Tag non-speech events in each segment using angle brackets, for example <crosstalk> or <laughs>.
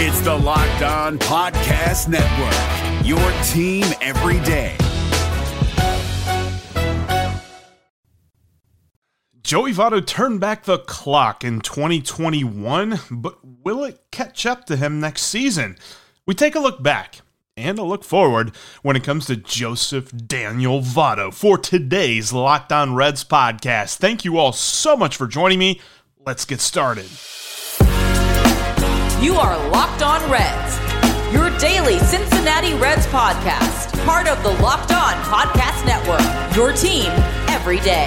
It's the Locked On Podcast Network, your team every day. Joey Votto turned back the clock in 2021, but will it catch up to him next season? We take a look back and a look forward when it comes to Joseph Daniel Votto for today's Locked On Reds podcast. Thank you all so much for joining me. Let's get started. You are Locked On Reds, your daily Cincinnati Reds podcast, part of the Locked On Podcast Network, your team every day.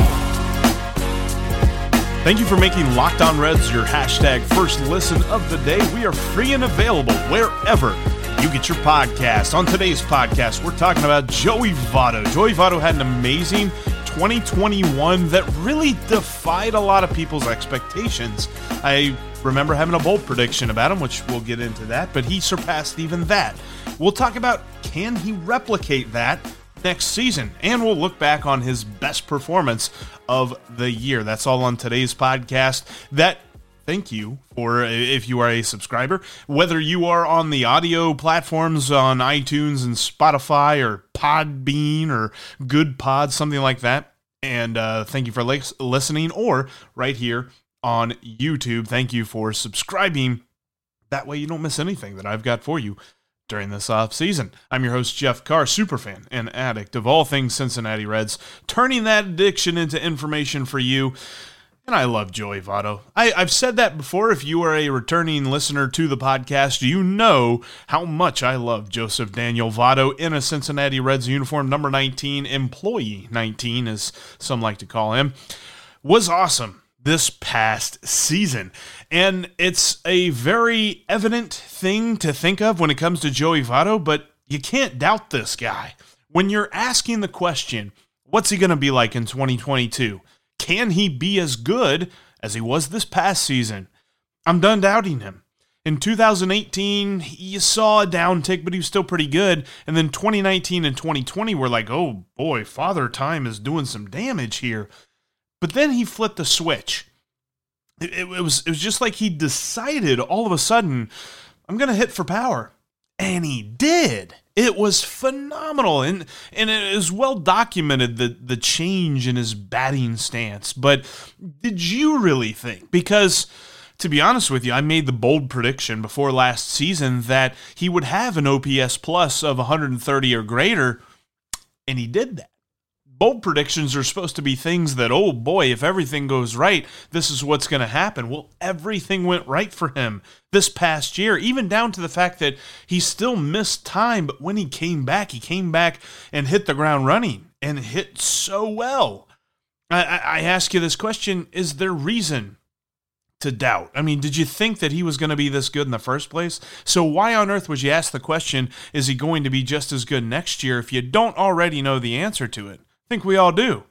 Thank you for making Locked On Reds your hashtag first listen of the day. We are free and available wherever you get your podcast. On today's podcast, we're talking about Joey Votto. Joey Votto had an amazing 2021 that really defied a lot of people's expectations. I remember having a bold prediction about him, which we'll get into that, but he surpassed even that. We'll talk about can he replicate that next season, and we'll look back on his best performance of the year. That's all on today's podcast. That thank you for if you are a subscriber whether you are on the audio platforms on itunes and spotify or podbean or Goodpods something like that and uh, thank you for listening or right here on youtube thank you for subscribing that way you don't miss anything that i've got for you during this off season. I'm your host Jeff Carr, superfan and addict of all things Cincinnati Reds, turning that addiction into information for you. And I love Joey Votto. I, have said that before. If you are a returning listener to the podcast, you know how much I love Joseph Daniel Votto in a Cincinnati Reds uniform, number 19, employee 19, as some like to call him. Was awesome this past season. And it's a very evident thing to think of when it comes to Joey Votto, but you can't doubt this guy. When you're asking the question, what's he going to be like in 2022? Can he be as good as he was this past season? I'm done doubting him. In 2018, you saw a downtick, but he was still pretty good. And then 2019 and 2020 were like, oh boy, Father Time is doing some damage here. But then he flipped the switch. It, it, it, was it was just like he decided all of a sudden, I'm gonna hit for power, and he did. It was phenomenal, and and it is well documented the the change in his batting stance. But did you really think? Because to be honest with you, I made the bold prediction before last season that he would have an OPS plus of 130 or greater, and he did that bold predictions are supposed to be things that, oh boy, if everything goes right, this is what's going to happen. Well, everything went right for him this past year, even down to the fact that he still missed time, but when he came back, he came back and hit the ground running and hit so well. I, I ask you this question Is there reason to doubt. I mean, did you think that he was going to be this good in the first place? So why on earth would you ask the question, is he going to be just as good next year if you don't already know the answer to it? Think we all do.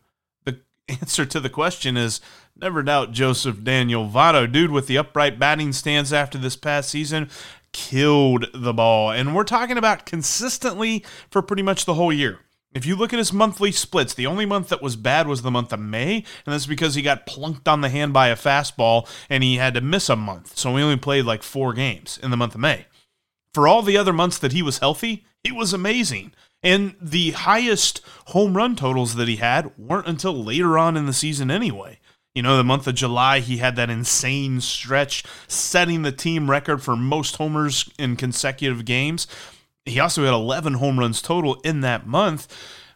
The <laughs> answer to the question is never doubt Joseph Daniel Votto, dude with the upright batting stance after this past season, killed the ball. And we're talking about consistently for pretty much the whole year. If you look at his monthly splits, the only month that was bad was the month of May, and that's because he got plunked on the hand by a fastball and he had to miss a month. So he only played like four games in the month of May. For all the other months that he was healthy, he was amazing. And the highest home run totals that he had weren't until later on in the season anyway. You know, the month of July, he had that insane stretch, setting the team record for most homers in consecutive games. He also had 11 home runs total in that month,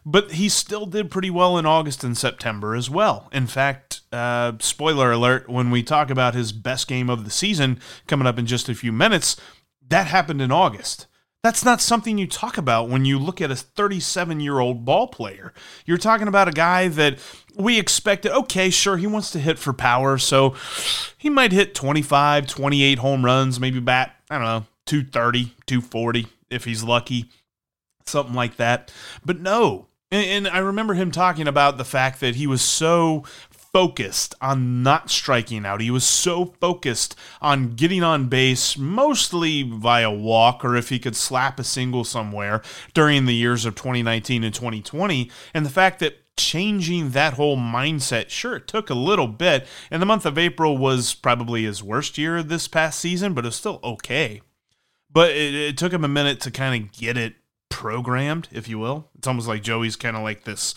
but he still did pretty well in August and September as well. In fact, uh, spoiler alert, when we talk about his best game of the season coming up in just a few minutes, that happened in August. That's not something you talk about when you look at a 37 year old ball player. You're talking about a guy that we expected, okay, sure, he wants to hit for power, so he might hit 25, 28 home runs, maybe bat, I don't know, 230, 240 if he's lucky, something like that. But no. And, I remember him talking about the fact that he was so focused on not striking out. He was so focused on getting on base, mostly via walk or if he could slap a single somewhere during the years of 2019 and 2020. And the fact that changing that whole mindset, sure, it took a little bit. And the month of April was probably his worst year this past season, but it's still okay. but it, it took him a minute to kind of get it programmed, if you will. It's almost like Joey's kind of like this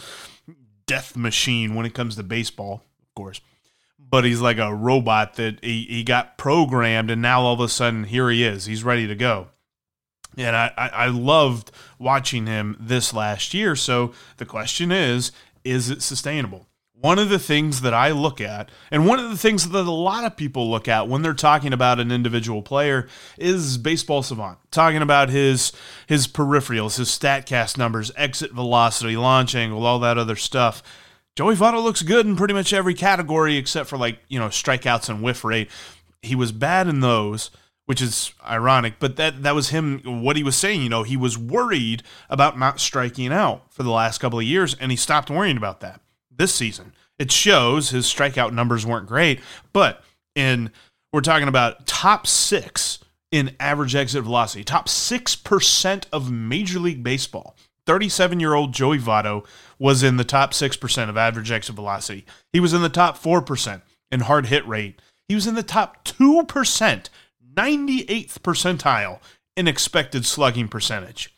death machine when it comes to baseball, course. But he's like a robot that he, he got programmed, and now all of a sudden, here he is. He's ready to go. And I, I, I loved watching him this last year. So the question is is it sustainable? One of the things that I look at, and one of the things that a lot of people look at when they're talking about an individual player, is baseball savant. Talking about his his peripherals, his statcast numbers, exit velocity, launch angle, all that other stuff. Joey Votto looks good in pretty much every category except for like, you know, strikeouts and whiff rate. He was bad in those, which is ironic, but that that was him what he was saying, you know, he was worried about not striking out for the last couple of years and he stopped worrying about that this season. It shows his strikeout numbers weren't great, but in we're talking about top 6 in average exit velocity, top 6% of Major League Baseball. 37 year old Joey Votto was in the top 6% of average exit velocity. He was in the top 4% in hard hit rate. He was in the top 2%, 98th percentile in expected slugging percentage.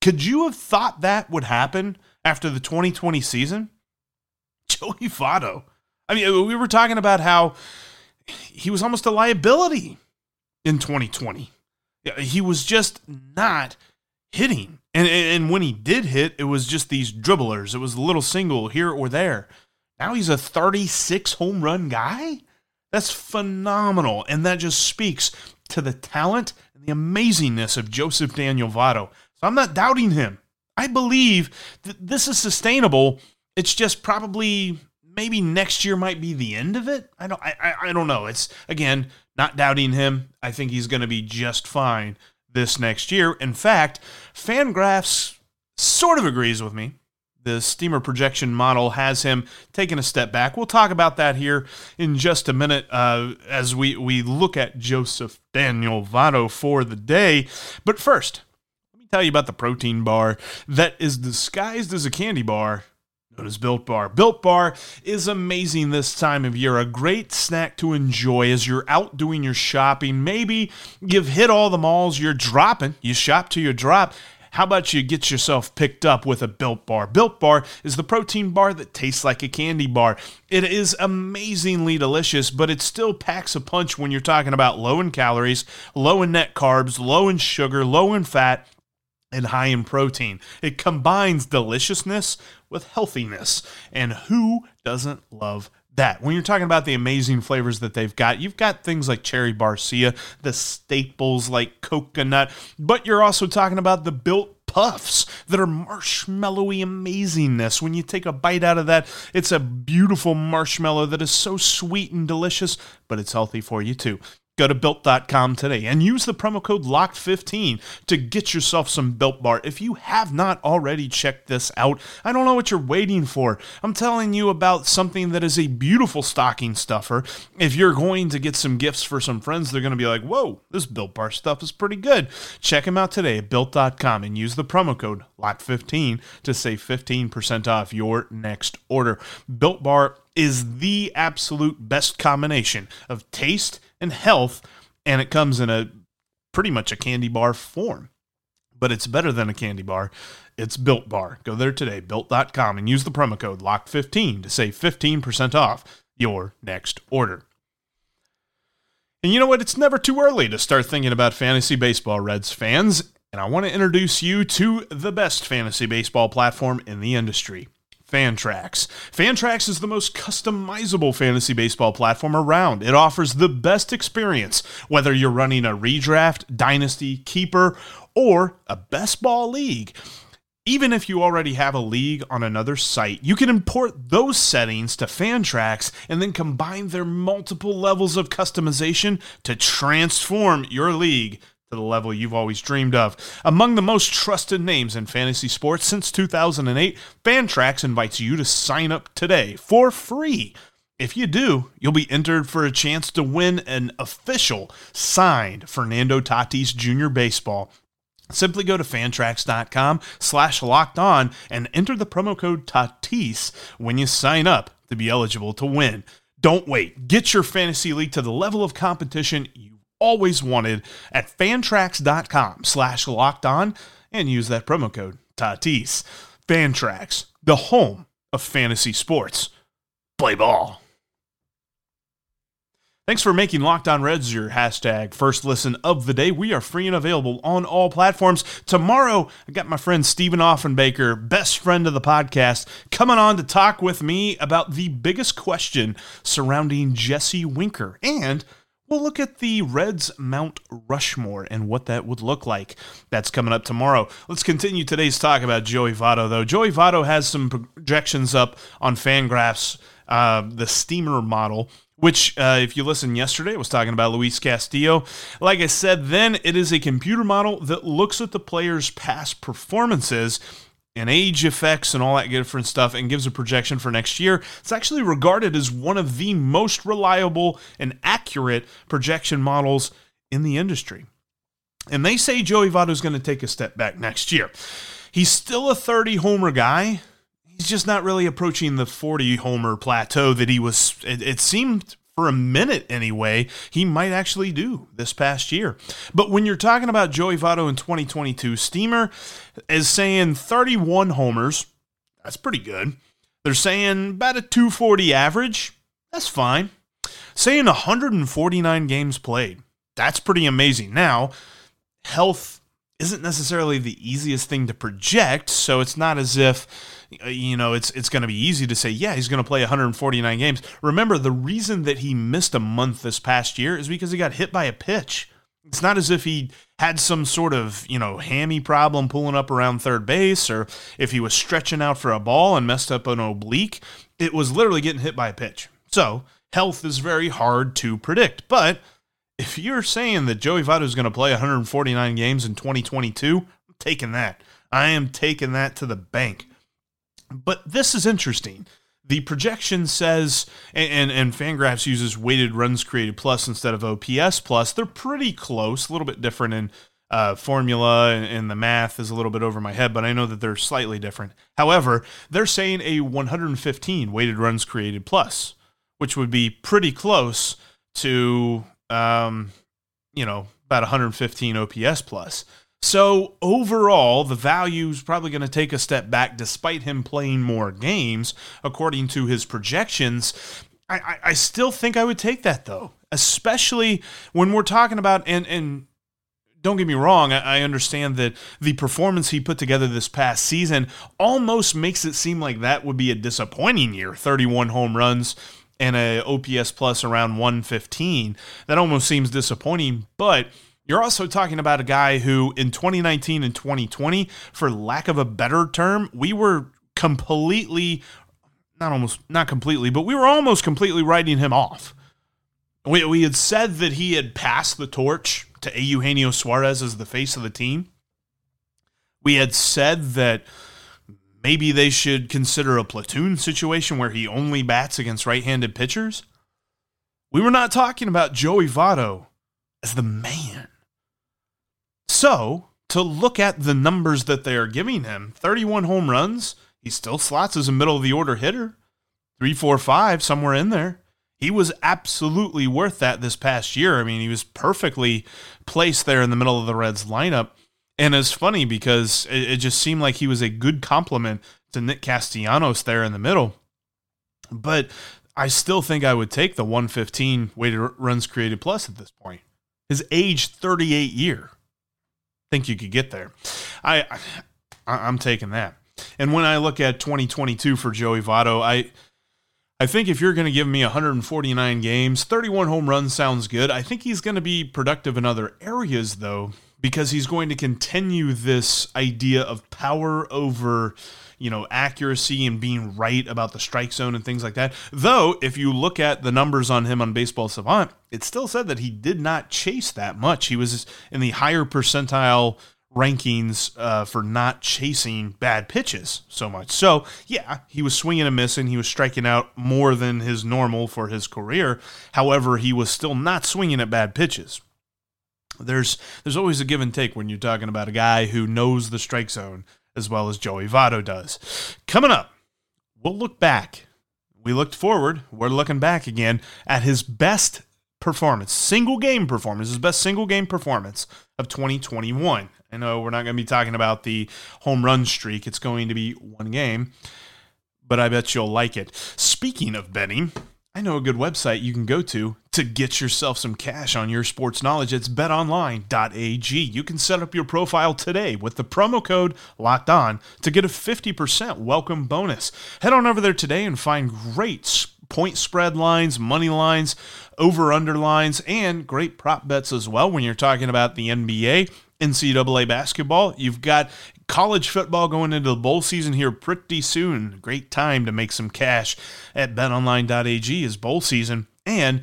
Could you have thought that would happen after the 2020 season? <laughs> Joey Votto. I mean, we were talking about how he was almost a liability in 2020. He was just not hitting. And, and when he did hit, it was just these dribblers. It was a little single here or there. Now he's a 36 home run guy. That's phenomenal. And that just speaks to the talent and the amazingness of Joseph Daniel Votto. So I'm not doubting him. I believe that this is sustainable it's just probably maybe next year might be the end of it. I don't I, I, don't know. It's again not doubting him. I think he's going to be just fine this next year. In fact, Fangraphs sort of agrees with me. The steamer projection model has him taking a step back. We'll talk about that here in just a minute uh, as we, we look at Joseph Daniel Votto for the day. But first, let me tell you about the protein bar that is disguised as a candy bar known as Built Bar. Built Bar is amazing this time of year. A great snack to enjoy as you're out doing your shopping. Maybe you've hit all the malls you're dropping. You shop to your drop. How about you get yourself picked up with a Built Bar? Built Bar is the protein bar that tastes like a candy bar. It is amazingly delicious, but it still packs a punch when you're talking about low in calories, low in net carbs, low in sugar, low in fat, and high in protein. It combines deliciousness with healthiness. And who doesn't love that? When you're talking about the amazing flavors that they've got, you've got things like cherry barcia, the staples like coconut, but you're also talking about the built puffs that are marshmallowy amazingness. When you take a bite out of that, it's a beautiful marshmallow that is so sweet and delicious, but it's healthy for you too. Go to built.com today and use the promo code LOCKED15 to get yourself some built bar. If you have not already checked this out, I don't know what you're waiting for. I'm telling you about something that is a beautiful stocking stuffer. If you're going to get some gifts for some friends, they're going to be like, whoa, this built bar stuff is pretty good. Check them out today at built.com and use the promo code LOCKED15 to save 15% off your next order. Built bar is the absolute best combination of taste and health, and it comes in a pretty much a candy bar form. But it's better than a candy bar. It's Built Bar. Go there today, built.com, and use the promo code LOCKED15 to save 15% off your next order. And you know what? It's never too early to start thinking about fantasy baseball, Reds fans. And I want to introduce you to the best fantasy baseball platform in the industry. Fantrax. Fantrax is the most customizable fantasy baseball platform around. It offers the best experience, whether you're running a redraft, dynasty, keeper, or a best ball league. Even if you already have a league on another site, you can import those settings to Fantrax and then combine their multiple levels of customization to transform your league to the level you've always dreamed of. Among the most trusted names in fantasy sports since 2008, Fantrax invites you to sign up today for free. If you do, you'll be entered for a chance to win an official signed Fernando Tatis Jr. baseball. Simply go to fantrax.com slash locked on and enter the promo code Tatis when you sign up to be eligible to win. Don't wait. Get your fantasy league to the level of competition you always wanted at fantrax.com slash locked on and use that promo code Tatis. Fantrax, the home of fantasy sports. Play ball. Thanks for making Locked On Reds your hashtag first listen of the day. We are free and available on all platforms. Tomorrow, I got my friend Stephen Offenbaker, best friend of the podcast, coming on to talk with me about the biggest question surrounding Jesse Winker. And we'll look at the Reds Mount Rushmore and what that would look like. That's coming up tomorrow. Let's continue today's talk about Joey Votto, though. Joey Votto has some projections up on Fangraphs, uh, the Steamer model which, uh, if you listened yesterday, I was talking about Luis Castillo. Like I said, then it is a computer model that looks at the player's past performances and age effects and all that different stuff and gives a projection for next year. It's actually regarded as one of the most reliable and accurate projection models in the industry. And they say Joey Votto is going to take a step back next year. He's still a 30 homer guy, he's just not really approaching the 40 homer plateau that he was it, it, seemed for a minute anyway he might actually do this past year. But when you're talking about joey votto in 2022 steamer is saying 31 homers that's pretty good. They're saying about a 240 average that's fine. Saying 149 games played that's pretty amazing. Now health isn't necessarily the easiest thing to project so it's not as if uh, you know, it's it's going to be easy to say, yeah, he's going to play 149 games. Remember, the reason that he missed a month this past year is because he got hit by a pitch. It's not as if he had some sort of, you know, hammy problem pulling up around third base or if he was stretching out for a ball and messed up an oblique. It was literally getting hit by a pitch. So, health is very hard to predict. But if you're saying that Joey Votto is going to play 149 games in 2022, I'm taking that. I am taking that to the bank. But this is interesting. The projection says, and, and, and Fangraphs uses weighted runs created plus instead of OPS plus. They're pretty close, a little bit different in uh, formula, and, and the math is a little bit over my head, but I know that they're slightly different. However, they're saying a 115 weighted runs created plus, which would be pretty close to, um, you know, about 115 OPS plus. So overall, the value is probably going to take a step back despite him playing more games, according to his projections. I, I, I still think I would take that though, especially when we're talking about and and don't get me wrong, I understand that the performance he put together this past season almost makes it seem like that would be a disappointing year 31 home runs and a OPS plus around 115. That almost seems disappointing, but you're also talking about a guy who in 2019 and 2020, for lack of a better term, we were completely, not almost, not completely, but we were almost completely writing him off. We, we had said that he had passed the torch to Eugenio Suarez as the face of the team. We had said that maybe they should consider a platoon situation where he only bats against right handed pitchers. We were not talking about Joey Votto as the man. So, to look at the numbers that they are giving him 31 home runs, he still slots as a middle of the order hitter. Three, four, five, somewhere in there. He was absolutely worth that this past year. I mean, he was perfectly placed there in the middle of the Reds lineup. And it's funny because it, it just seemed like he was a good complement to Nick Castellanos there in the middle. But I still think I would take the 115 weighted runs created plus at this point. His age 38 year think you could get there. I, I am taking that. And when I look at 2022 for Joey Votto, I I think if you're going to give me 149 games, 31 home runs sounds good. I think he's going to be productive in other areas though because he's going to continue this idea of power over you know, accuracy and being right about the strike zone and things like that. Though, if you look at the numbers on him on Baseball Savant, it still said that he did not chase that much. He was in the higher percentile rankings uh, for not chasing bad pitches so much. So, yeah, he was swinging and missing. He was striking out more than his normal for his career. However, he was still not swinging at bad pitches. There's there's always a give and take when you're talking about a guy who knows the strike zone as well as Joey Votto does. Coming up, we'll look back. We looked forward, we're looking back again at his best performance, single game performance, his best single game performance of 2021. I know we're not going to be talking about the home run streak, it's going to be one game, but I bet you'll like it. Speaking of betting, I know a good website you can go to to get yourself some cash on your sports knowledge. It's betonline.ag. You can set up your profile today with the promo code locked on to get a 50% welcome bonus. Head on over there today and find great point spread lines, money lines, over under lines, and great prop bets as well when you're talking about the NBA. NCAA basketball. You've got college football going into the bowl season here pretty soon. Great time to make some cash at betonline.ag is bowl season. And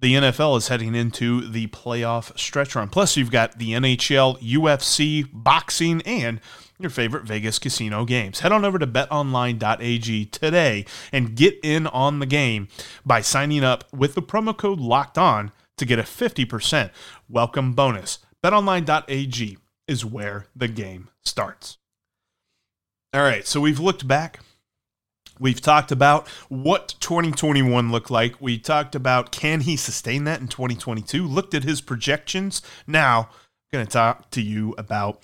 the NFL is heading into the playoff stretch run. Plus, you've got the NHL, UFC, boxing, and your favorite Vegas casino games. Head on over to betonline.ag today and get in on the game by signing up with the promo code locked on to get a 50% welcome bonus. BetOnline.ag is where the game starts. All right, so we've looked back. We've talked about what 2021 looked like. We talked about can he sustain that in 2022? Looked at his projections. Now, I'm going to talk to you about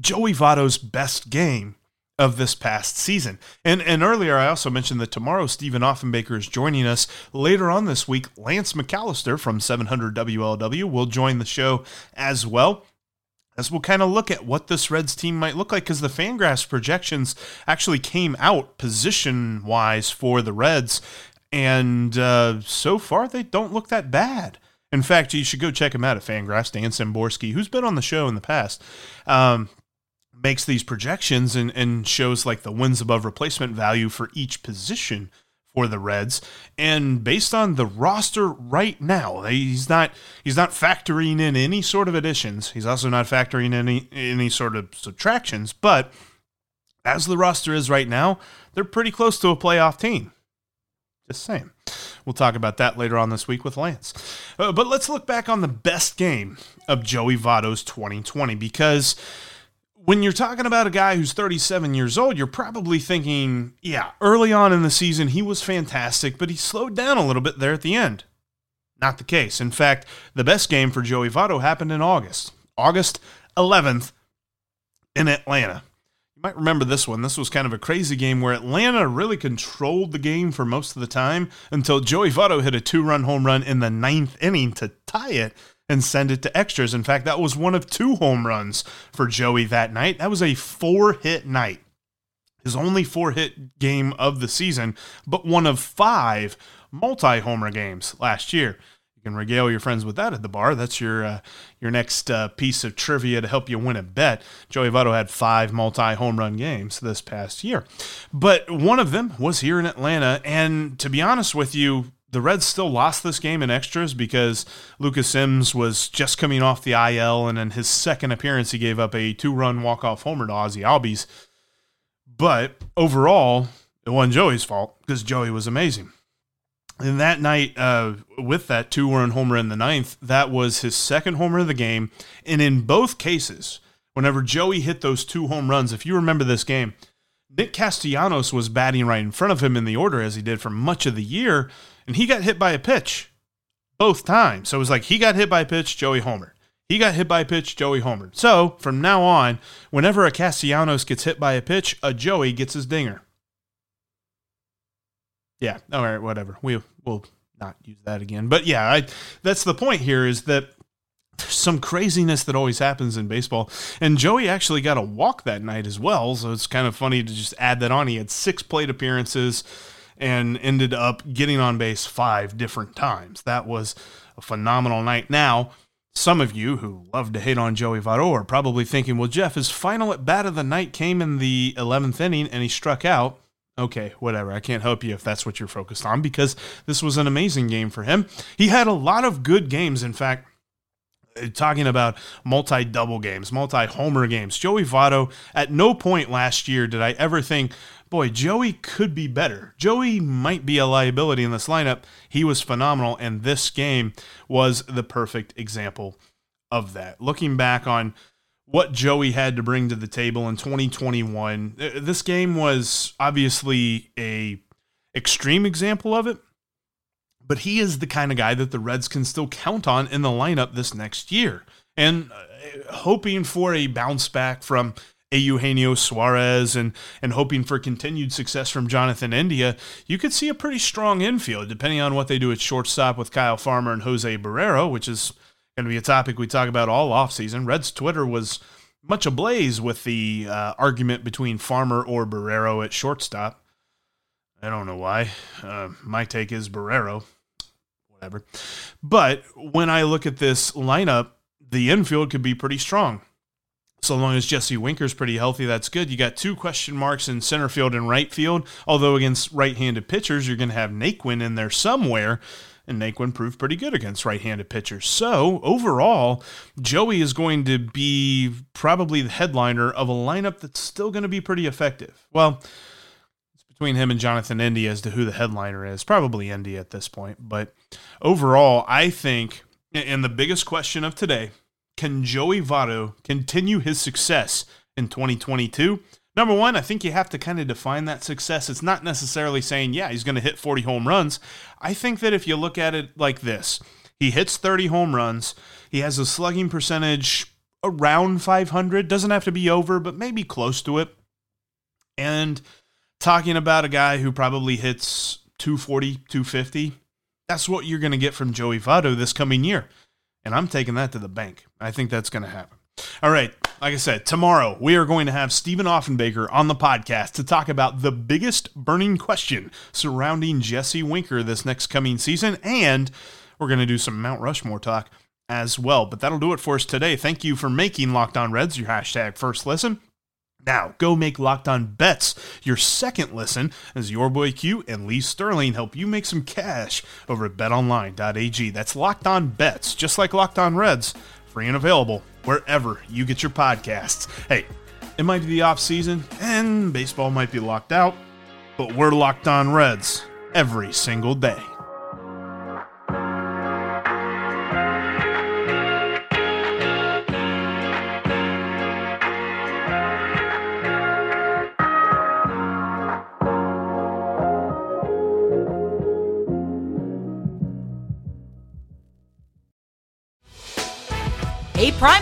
Joey Votto's best game of this past season. And and earlier I also mentioned that tomorrow Stephen Offenbaker is joining us. Later on this week, Lance McAllister from 700 WLW will join the show as well. As we'll kind of look at what this Reds team might look like, because the Fangraphs projections actually came out position wise for the Reds, and uh, so far they don't look that bad. In fact, you should go check him out at Fangraphs. Dan Szymborski, who's been on the show in the past, um, makes these projections and, and shows like the wins above replacement value for each position for the Reds. And based on the roster right now, he's not he's not factoring in any sort of additions. He's also not factoring in any any sort of subtractions. But as the roster is right now, they're pretty close to a playoff team. Just saying. We'll talk about that later on this week with Lance. Uh, but let's look back on the best game of Joey Votto's 2020 because when you're talking about a guy who's 37 years old, you're probably thinking, yeah, early on in the season, he was fantastic, but he slowed down a little bit there at the end. Not the case. In fact, the best game for Joey Votto happened in August, August 11th in Atlanta. You might remember this one. This was kind of a crazy game where Atlanta really controlled the game for most of the time until Joey Votto hit a two run home run in the ninth inning to tie it and send it to extras. In fact, that was one of two home runs for Joey that night. That was a four hit night. His only four hit game of the season, but one of five multi homer games last year. Can regale your friends with that at the bar. That's your uh, your next uh, piece of trivia to help you win a bet. Joey Votto had five multi home run games this past year, but one of them was here in Atlanta. And to be honest with you, the Reds still lost this game in extras because Lucas Sims was just coming off the IL, and in his second appearance, he gave up a two-run walk-off homer to Ozzie Albies. But overall, it wasn't Joey's fault because Joey was amazing. And that night, uh, with that two-run homer in the ninth, that was his second homer of the game. And in both cases, whenever Joey hit those two home runs, if you remember this game, Nick Castellanos was batting right in front of him in the order as he did for much of the year and he got hit by a pitch both times. So it was like he got hit by a pitch, Joey Homer. He got hit by a pitch, Joey Homer. So from now on, whenever a Castellanos gets hit by a pitch, a Joey gets his dinger. Yeah, all right, whatever. We will not use that again. But yeah, I, that's the point here is that there's some craziness that always happens in baseball. And Joey actually got a walk that night as well. So it's kind of funny to just add that on. He had six plate appearances and ended up getting on base five different times. That was a phenomenal night. Now, some of you who love to hate on Joey Votto are probably thinking, well, Jeff, his final at bat of the night came in the 11th inning and he struck out. Okay, whatever. I can't help you if that's what you're focused on because this was an amazing game for him. He had a lot of good games. In fact, uh, talking about multi double games, multi homer games. Joey Votto, at no point last year did I ever think, boy, Joey could be better. Joey might be a liability in this lineup. He was phenomenal, and this game was the perfect example of that. Looking back on what Joey had to bring to the table in 2021, uh, this game was obviously a extreme example of it, but he is the kind of guy that the Reds can still count on in the lineup this next year. And uh, hoping for a bounce back from Eugenio Suarez and and hoping for continued success from Jonathan India, you could see a pretty strong infield depending on what they do at shortstop with Kyle Farmer and Jose Barrero, which is going to be a topic we talk about all offseason. Reds Twitter was much ablaze with the uh, argument between Farmer or Barrero at shortstop. I don't know why. Uh, my take is Barrero. Whatever. But when I look at this lineup, the infield could be pretty strong. So long as Jesse Winker's pretty healthy, that's good. You got two question marks in center field and right field. Although against right-handed pitchers, you're going to have Naquin in there somewhere, and Naquin proved pretty good against right-handed pitchers. So overall, Joey is going to be probably the headliner of a lineup that's still going to be pretty effective. Well, it's between him and Jonathan India as to who the headliner is. Probably India at this point, but overall, I think, and the biggest question of today can Joey Votto continue his success in 2022? Number one, I think you have to kind of define that success. It's not necessarily saying, yeah, he's going to hit 40 home runs. I think that if you look at it like this, he hits 30 home runs, he has a slugging percentage around 500, doesn't have to be over, but maybe close to it. And talking about a guy who probably hits 240, 250, that's what you're going to get from Joey Votto this coming year. And I'm taking that to the bank. I think that's going to happen. All right. Like I said, tomorrow we are going to have Stephen Offenbaker on the podcast to talk about the biggest burning question surrounding Jesse Winker this next coming season. And we're going to do some Mount Rushmore talk as well. But that'll do it for us today. Thank you for making Locked On Reds your hashtag first listen. Now, go make Locked On Bets your second listen as your boy Q and Lee Sterling help you make some cash over at betonline.ag. That's Locked On Bets, just like Locked On Reds, free and available wherever you get your podcasts. Hey, it might be the off season and baseball might be locked out, but we're Locked On Reds every single day.